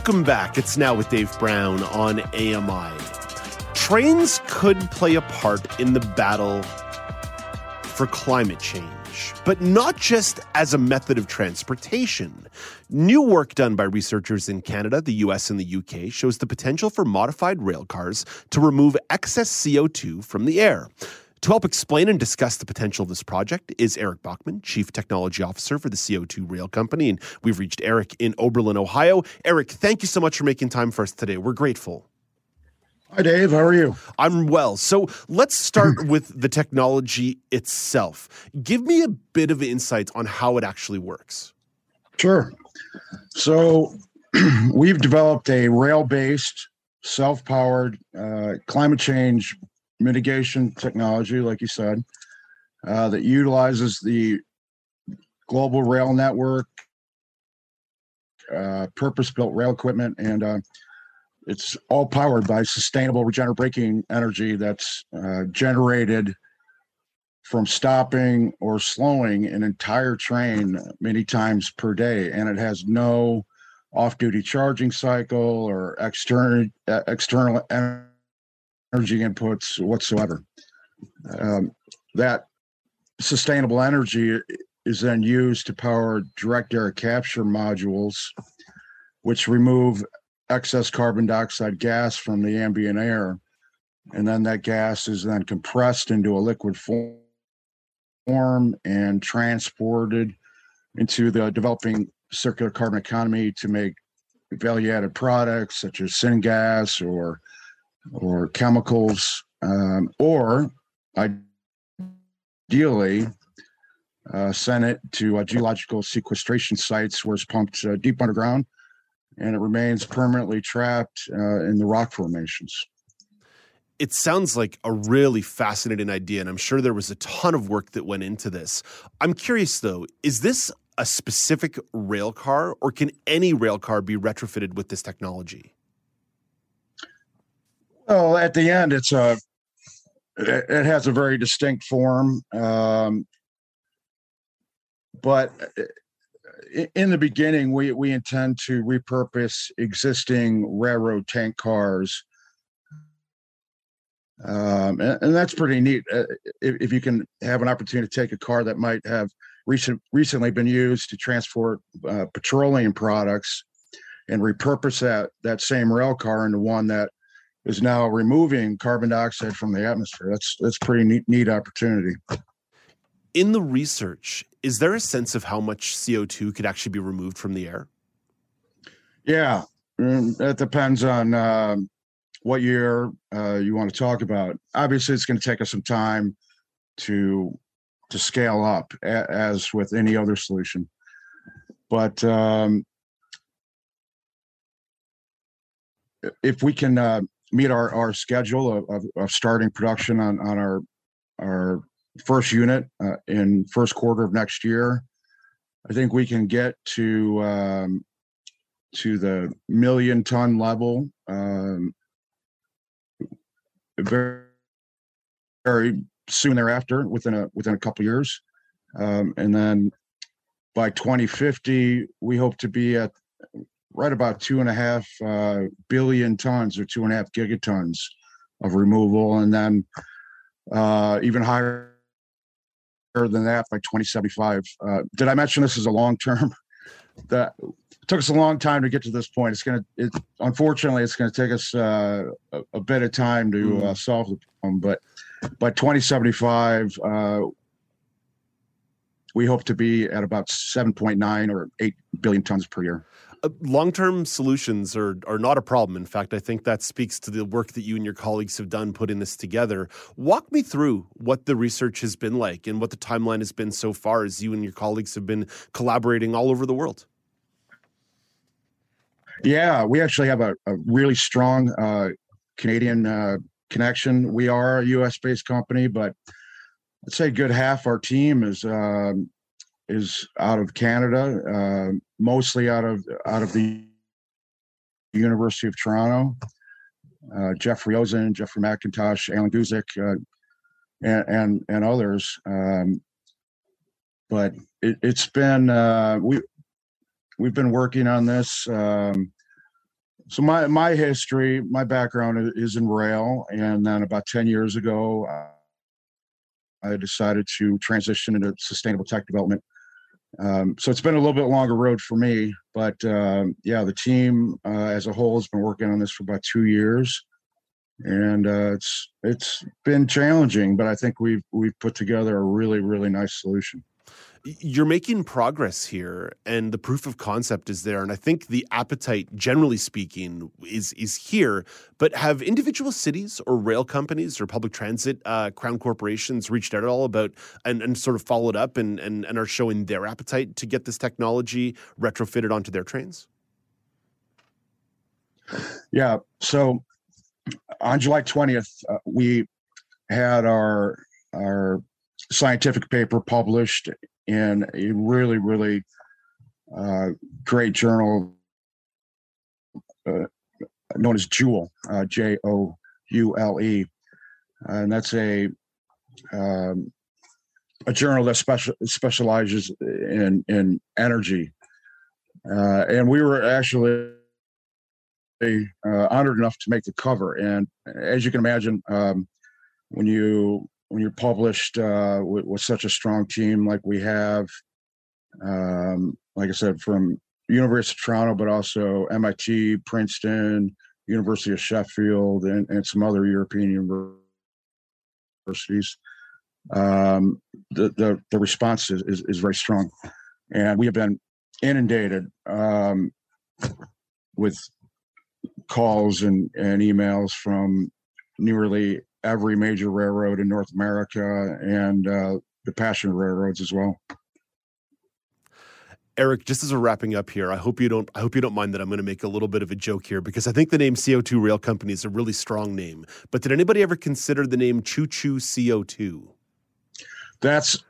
Welcome back. It's now with Dave Brown on AMI. Trains could play a part in the battle for climate change, but not just as a method of transportation. New work done by researchers in Canada, the US, and the UK shows the potential for modified rail cars to remove excess CO2 from the air. To help explain and discuss the potential of this project is Eric Bachman, Chief Technology Officer for the CO2 Rail Company. And we've reached Eric in Oberlin, Ohio. Eric, thank you so much for making time for us today. We're grateful. Hi, Dave. How are you? I'm well. So let's start with the technology itself. Give me a bit of insight on how it actually works. Sure. So we've developed a rail based, self powered uh, climate change mitigation technology, like you said, uh, that utilizes the global rail network, uh, purpose built rail equipment, and uh, it's all powered by sustainable regenerative braking energy that's uh, generated from stopping or slowing an entire train many times per day. And it has no off duty charging cycle or external, uh, external energy energy inputs whatsoever. Um, that sustainable energy is then used to power direct air capture modules, which remove excess carbon dioxide gas from the ambient air. And then that gas is then compressed into a liquid form and transported into the developing circular carbon economy to make value added products such as syngas or or chemicals, um, or ideally uh, send it to uh, geological sequestration sites where it's pumped uh, deep underground and it remains permanently trapped uh, in the rock formations. It sounds like a really fascinating idea, and I'm sure there was a ton of work that went into this. I'm curious though, is this a specific rail car, or can any rail car be retrofitted with this technology? Well, at the end, it's a it has a very distinct form, um, but uh, in the beginning, we we intend to repurpose existing railroad tank cars. Um, and, and, that's pretty neat. Uh, if, if, you can have an opportunity to take a car that might have recent, recently been used to transport uh, petroleum products and repurpose that that same rail car into one that is now removing carbon dioxide from the atmosphere. That's that's pretty neat, neat opportunity. In the research, is there a sense of how much CO two could actually be removed from the air? Yeah, mm, that depends on um, what year uh, you want to talk about. Obviously, it's going to take us some time to to scale up, a- as with any other solution. But um, if we can uh, meet our, our schedule of, of, of starting production on, on our our first unit uh, in first quarter of next year. I think we can get to um, to the million ton level um, very very soon thereafter within a within a couple years, um, and then by 2050 we hope to be at right about two and a half uh, billion tons or two and a half gigatons of removal, and then uh, even higher than that by 2075. Uh, did I mention this is a long term? that took us a long time to get to this point. It's gonna, it, unfortunately, it's gonna take us uh, a, a, bit of time to mm. solve the problem. But by 2075, uh, we hope to be at about 7.9 or 8 billion tons per year. Uh, long-term solutions are are not a problem. In fact, I think that speaks to the work that you and your colleagues have done putting this together. Walk me through what the research has been like and what the timeline has been so far as you and your colleagues have been collaborating all over the world. Yeah, we actually have a, a really strong uh, Canadian uh, connection. We are a U.S. based company, but I'd say good half our team is um, is out of Canada, uh, mostly out of out of the University of Toronto. Uh, Jeffrey Rosen, Jeffrey McIntosh, Alan Guzik, uh, and, and, and others. Um, but it, has been uh, we we've been working on this. Um, so my my history, my background is in rail, and then about ten years ago, I decided to transition into sustainable tech development. Um, so it's been a little bit longer road for me, but um, yeah, the team uh, as a whole has been working on this for about two years, and uh, it's it's been challenging, but I think we've we've put together a really really nice solution you're making progress here and the proof of concept is there and i think the appetite generally speaking is is here. But have individual cities or rail companies or public transit uh, crown corporations reached out at all about and, and sort of followed up and, and and are showing their appetite to get this technology retrofitted onto their trains? Yeah so on july 20th uh, we had our our scientific paper published in a really, really uh, great journal uh, known as Joule, uh, J O U L E, and that's a um, a journal that special specializes in in energy. Uh, and we were actually uh, honored enough to make the cover. And as you can imagine, um, when you when you're published uh, with, with, such a strong team like we have, um, like I said, from University of Toronto, but also MIT, Princeton, University of Sheffield, and, and some other European universities, um, the, the, the response is, is, is, very strong. And we have been inundated um, with calls and, and emails from nearly every major railroad in North America and uh, the passenger railroads as well. Eric, just as we're wrapping up here, I hope you don't. I hope you don't mind that I'm going to make a little bit of a joke here because I think the name CO2 Rail Company is a really strong name. But did anybody ever consider the name Choo Choo CO2? That's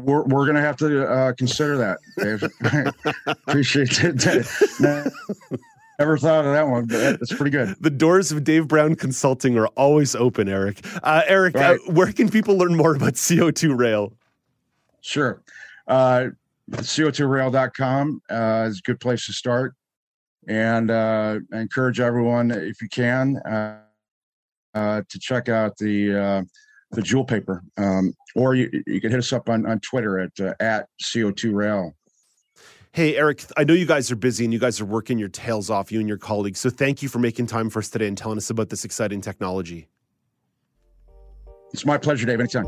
we're we're going to have to uh, consider that, Dave. Appreciate it. Never thought of that one, but that's pretty good. the doors of Dave Brown Consulting are always open, Eric. Uh, Eric, uh, right. uh, where can people learn more about CO2 Rail? Sure. Uh, CO2rail.com uh, is a good place to start. And uh, I encourage everyone, if you can, uh, uh, to check out the uh, the Joule paper. Um, or you, you can hit us up on, on Twitter at, uh, at CO2rail. Hey, Eric, I know you guys are busy and you guys are working your tails off, you and your colleagues. So thank you for making time for us today and telling us about this exciting technology. It's my pleasure, Dave. Anytime.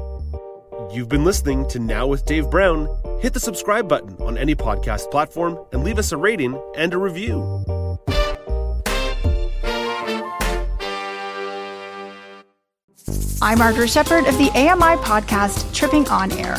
You've been listening to Now with Dave Brown. Hit the subscribe button on any podcast platform and leave us a rating and a review. I'm Margaret Shepard of the AMI podcast Tripping on Air.